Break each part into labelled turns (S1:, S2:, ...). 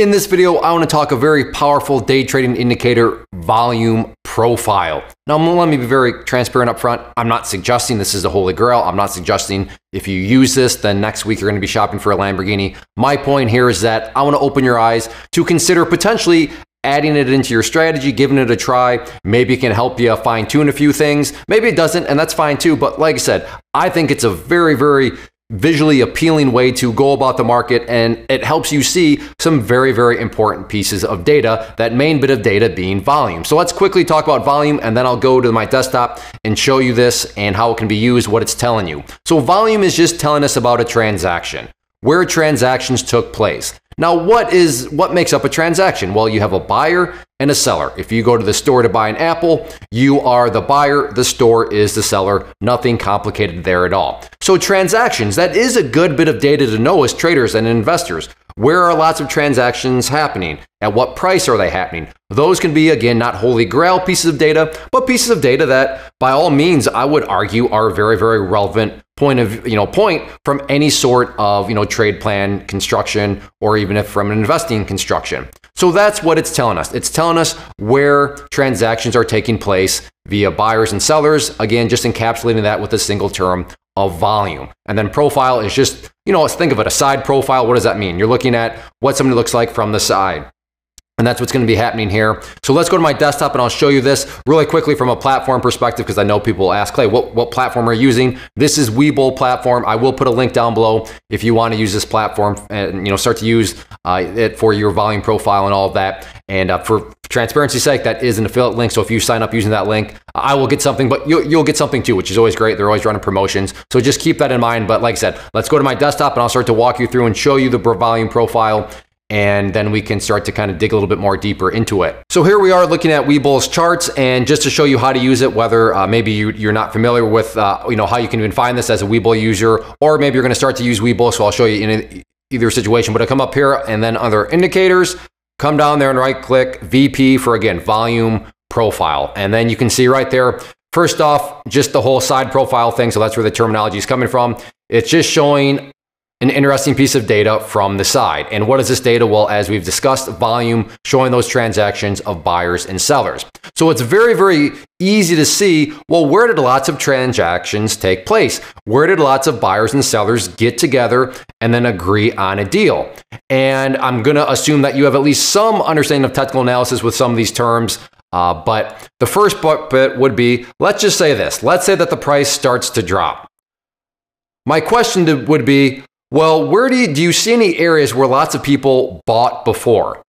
S1: In this video, I want to talk a very powerful day trading indicator volume profile. Now, let me be very transparent up front. I'm not suggesting this is the holy grail. I'm not suggesting if you use this, then next week you're going to be shopping for a Lamborghini. My point here is that I want to open your eyes to consider potentially adding it into your strategy, giving it a try. Maybe it can help you fine tune a few things. Maybe it doesn't, and that's fine too. But like I said, I think it's a very, very visually appealing way to go about the market and it helps you see some very very important pieces of data that main bit of data being volume. So let's quickly talk about volume and then i'll go to my desktop and show you this and how it can be used what it's telling you. So volume is just telling us about a transaction where transactions took place now, what is what makes up a transaction? Well, you have a buyer and a seller. If you go to the store to buy an apple, you are the buyer, the store is the seller. Nothing complicated there at all. So, transactions, that is a good bit of data to know as traders and investors. Where are lots of transactions happening? At what price are they happening? Those can be, again, not holy grail pieces of data, but pieces of data that, by all means, I would argue are very, very relevant point of you know point from any sort of you know trade plan construction or even if from an investing construction. So that's what it's telling us. It's telling us where transactions are taking place via buyers and sellers. Again just encapsulating that with a single term of volume. And then profile is just you know let's think of it a side profile. What does that mean? You're looking at what somebody looks like from the side and that's what's to be happening here. So let's go to my desktop and I'll show you this really quickly from a platform perspective because I know people ask, Clay, what, what platform are you using? This is Webull platform. I will put a link down below if you want to use this platform and you know start to use uh, it for your volume profile and all of that. And uh, for transparency's sake, that is an affiliate link. So if you sign up using that link, I will get something, but you'll, you'll get something too, which is always great. They're always running promotions. So just keep that in mind. But like I said, let's go to my desktop and I'll start to walk you through and show you the volume profile and then we can start to kind of dig a little bit more deeper into it. So here we are looking at Webull's charts, and just to show you how to use it, whether uh, maybe you, are not familiar with uh, you know how you can even find this as a Webull user, or maybe you're going to start to use Webull, so I'll show you in either situation. But I come up here and then other indicators, come down there and right click VP for again volume profile, and then you can see right there. First off, just the whole side profile thing. So that's where the terminology is coming from. It's just showing an interesting piece of data from the side. And what is this data? Well, as we've discussed, volume showing those transactions of buyers and sellers. So it's very, very easy to see, well, where did lots of transactions take place? Where did lots of buyers and sellers get together and then agree on a deal? And I'm going to assume that you have at least some understanding of technical analysis with some of these terms. Uh, but the first bit would be let's just say this. Let's say that the price starts to drop. My question would be well, where do you, do you see any areas where lots of people bought before?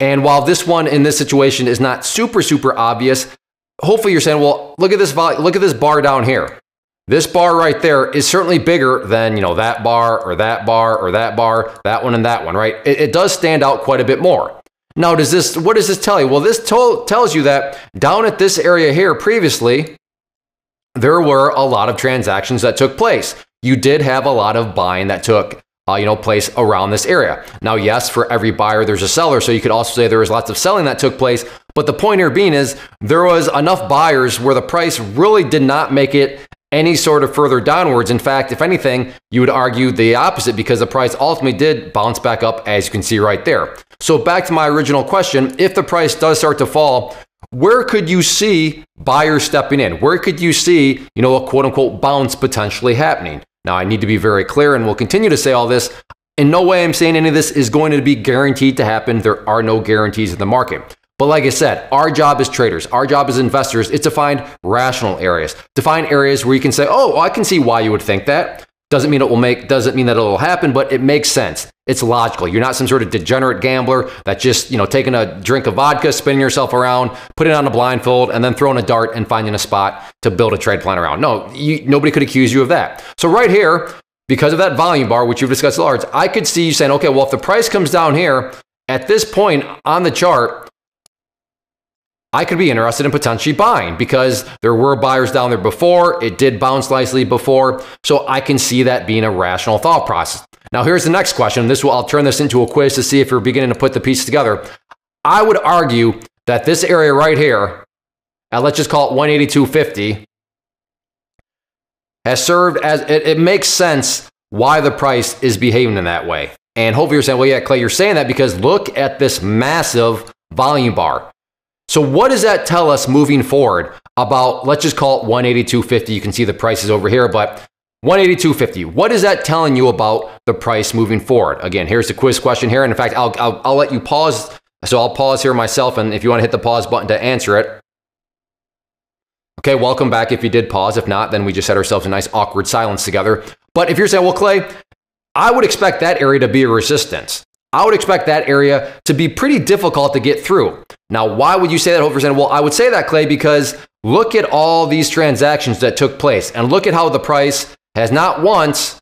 S1: And while this one in this situation is not super, super obvious, hopefully you're saying, well, look at this look at this bar down here. This bar right there is certainly bigger than you know that bar or that bar or that bar, that one and that one, right? It, it does stand out quite a bit more. Now, does this what does this tell you? Well, this to- tells you that down at this area here previously, there were a lot of transactions that took place you did have a lot of buying that took uh, you know, place around this area. Now, yes, for every buyer, there's a seller. So you could also say there was lots of selling that took place. But the point here being is there was enough buyers where the price really did not make it any sort of further downwards. In fact, if anything, you would argue the opposite because the price ultimately did bounce back up, as you can see right there. So back to my original question, if the price does start to fall, where could you see buyers stepping in? Where could you see, you know, a quote unquote bounce potentially happening? Now, I need to be very clear and will continue to say all this. In no way I'm saying any of this is going to be guaranteed to happen. There are no guarantees in the market. But like I said, our job as traders, our job as investors is to find rational areas, to find areas where you can say, oh, I can see why you would think that. Doesn't mean it will make, doesn't mean that it'll happen, but it makes sense. It's logical. You're not some sort of degenerate gambler that just, you know, taking a drink of vodka, spinning yourself around, putting on a blindfold, and then throwing a dart and finding a spot to build a trade plan around. No, you, nobody could accuse you of that. So right here, because of that volume bar, which you've discussed large, I could see you saying, okay, well, if the price comes down here at this point on the chart, I could be interested in potentially buying because there were buyers down there before. It did bounce nicely before. So I can see that being a rational thought process. Now, here's the next question. This will, I'll turn this into a quiz to see if you're beginning to put the pieces together. I would argue that this area right here, and let's just call it 182.50, has served as it, it makes sense why the price is behaving in that way. And hopefully you're saying, well, yeah, Clay, you're saying that because look at this massive volume bar. So what does that tell us moving forward about, let's just call it 182.50. You can see the prices over here, but 182.50. What is that telling you about the price moving forward? Again, here's the quiz question here. And in fact, I'll, I'll, I'll let you pause. So I'll pause here myself. And if you want to hit the pause button to answer it. Okay, welcome back if you did pause. If not, then we just had ourselves a nice awkward silence together. But if you're saying, well, Clay, I would expect that area to be a resistance. I would expect that area to be pretty difficult to get through. Now, why would you say that, Hope Well, I would say that, Clay, because look at all these transactions that took place and look at how the price has not once,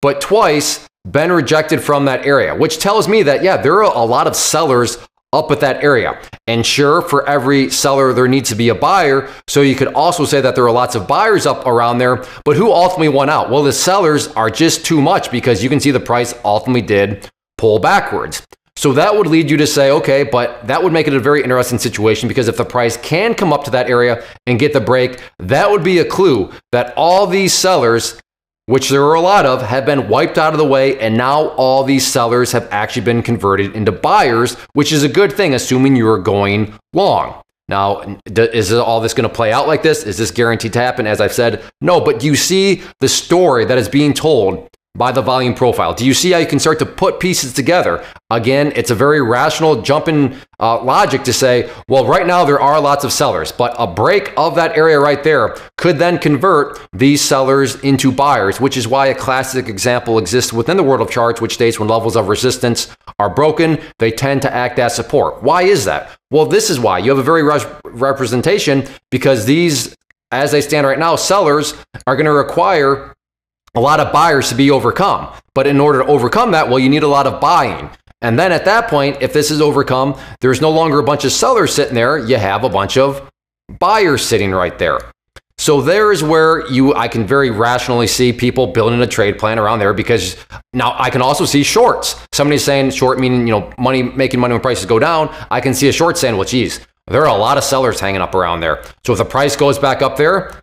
S1: but twice been rejected from that area, which tells me that, yeah, there are a lot of sellers up at that area. And sure, for every seller, there needs to be a buyer. So you could also say that there are lots of buyers up around there. But who ultimately won out? Well, the sellers are just too much because you can see the price ultimately did pull backwards. So that would lead you to say, okay, but that would make it a very interesting situation because if the price can come up to that area and get the break, that would be a clue that all these sellers, which there are a lot of, have been wiped out of the way. And now all these sellers have actually been converted into buyers, which is a good thing, assuming you are going long. Now, is all this going to play out like this? Is this guaranteed to happen? As I've said, no, but you see the story that is being told by the volume profile. Do you see how you can start to put pieces together? Again, it's a very rational jumping uh, logic to say, well, right now there are lots of sellers, but a break of that area right there could then convert these sellers into buyers, which is why a classic example exists within the world of charts, which states when levels of resistance are broken, they tend to act as support. Why is that? Well, this is why. You have a very representation because these, as they stand right now, sellers are going to require a lot of buyers to be overcome. But in order to overcome that, well, you need a lot of buying. And then at that point, if this is overcome, there's no longer a bunch of sellers sitting there. You have a bunch of buyers sitting right there. So there is where you I can very rationally see people building a trade plan around there because now I can also see shorts. Somebody's saying short meaning, you know, money making money when prices go down. I can see a short saying, well, geez, there are a lot of sellers hanging up around there. So if the price goes back up there,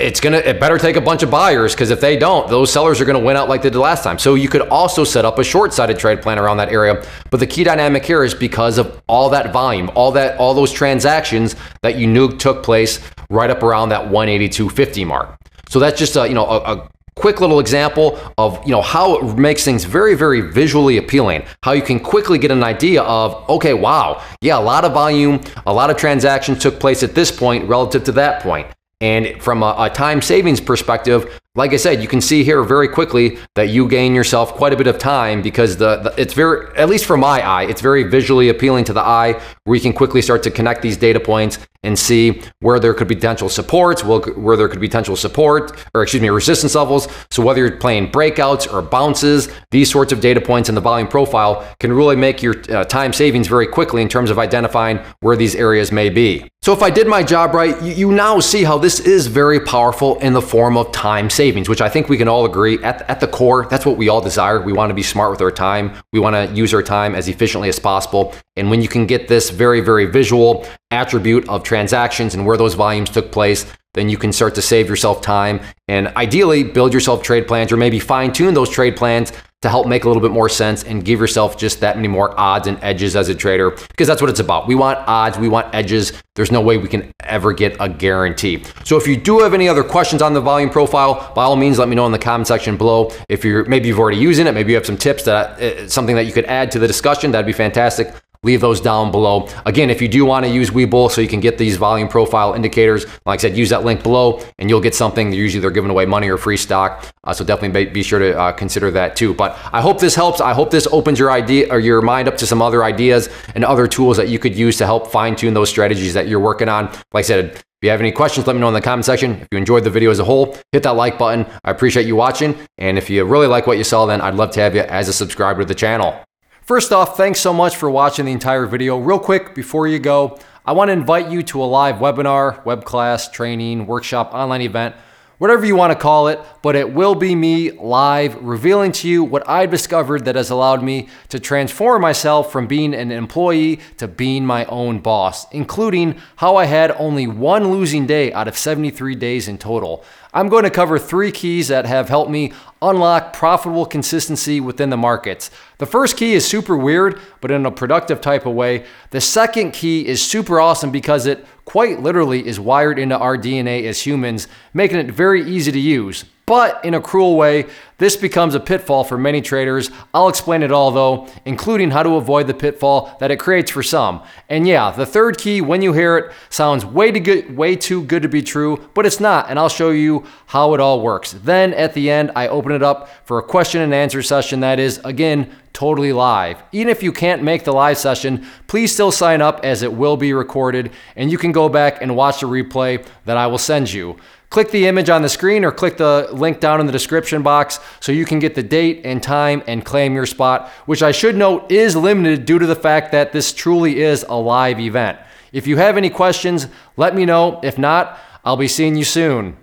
S1: it's gonna it better take a bunch of buyers because if they don't, those sellers are gonna win out like they did last time. So you could also set up a short-sided trade plan around that area. But the key dynamic here is because of all that volume, all that all those transactions that you knew took place right up around that 182.50 mark. So that's just a you know a, a quick little example of you know how it makes things very very visually appealing how you can quickly get an idea of okay wow yeah a lot of volume a lot of transactions took place at this point relative to that point and from a, a, time savings perspective, like I said, you can see here very quickly that you gain yourself quite a bit of time because the, the, it's very, at least for my eye, it's very visually appealing to the eye where you can quickly start to connect these data points and see where there could be potential supports, where there could be potential support, or excuse me, resistance levels. So whether you're playing breakouts or bounces, these sorts of data points in the volume profile can really make your uh, time savings very quickly in terms of identifying where these areas may be. So if I did my job right, you, you now see how this is very powerful in the form of time savings, which I think we can all agree at, at the core, that's what we all desire. We want to be smart with our time. We want to use our time as efficiently as possible. And when you can get this very, very visual attribute of transactions and where those volumes took place, then you can start to save yourself time and ideally build yourself trade plans or maybe fine tune those trade plans to help make a little bit more sense and give yourself just that many more odds and edges as a trader because that's what it's about. We want odds, we want edges. There's no way we can ever get a guarantee. So if you do have any other questions on the volume profile, by all means let me know in the comment section below. If you're maybe you've already using it, maybe you have some tips that uh, something that you could add to the discussion, that'd be fantastic leave those down below. Again, if you do want to use Webull so you can get these volume profile indicators, like I said, use that link below and you'll get something. Usually they're giving away money or free stock. Uh, so definitely be, sure to uh, consider that too. But I hope this helps. I hope this opens your idea or your mind up to some other ideas and other tools that you could use to help fine tune those strategies that you're working on. Like I said, if you have any questions, let me know in the comment section. If you enjoyed the video as a whole, hit that like button. I appreciate you watching. And if you really like what you saw, then I'd love to have you as a subscriber to the channel. First off, thanks so much for watching the entire video. Real quick, before you go, I want to invite you to a live webinar, web class, training, workshop, online event, whatever you want to call it, but it will be me live revealing to you what I've discovered that has allowed me to transform myself from being an employee to being my own boss, including how I had only one losing day out of 73 days in total. I'm going to cover three keys that have helped me unlock profitable consistency within the markets. The first key is super weird, but in a productive type of way. The second key is super awesome because it quite literally is wired into our DNA as humans, making it very easy to use. But in a cruel way, this becomes a pitfall for many traders. I'll explain it all though, including how to avoid the pitfall that it creates for some. And yeah, the third key, when you hear it, sounds way too good, way too good to be true, but it's not, and I'll show you how it all works. Then at the end, I open it up for a question and answer session that is, again, totally live. Even if you can't make the live session, please still sign up as it will be recorded, and you can go back and watch the replay that I will send you. Click the image on the screen or click the link down in the description box so you can get the date and time and claim your spot, which I should note is limited due to the fact that this truly is a live event. If you have any questions, let me know. If not, I'll be seeing you soon.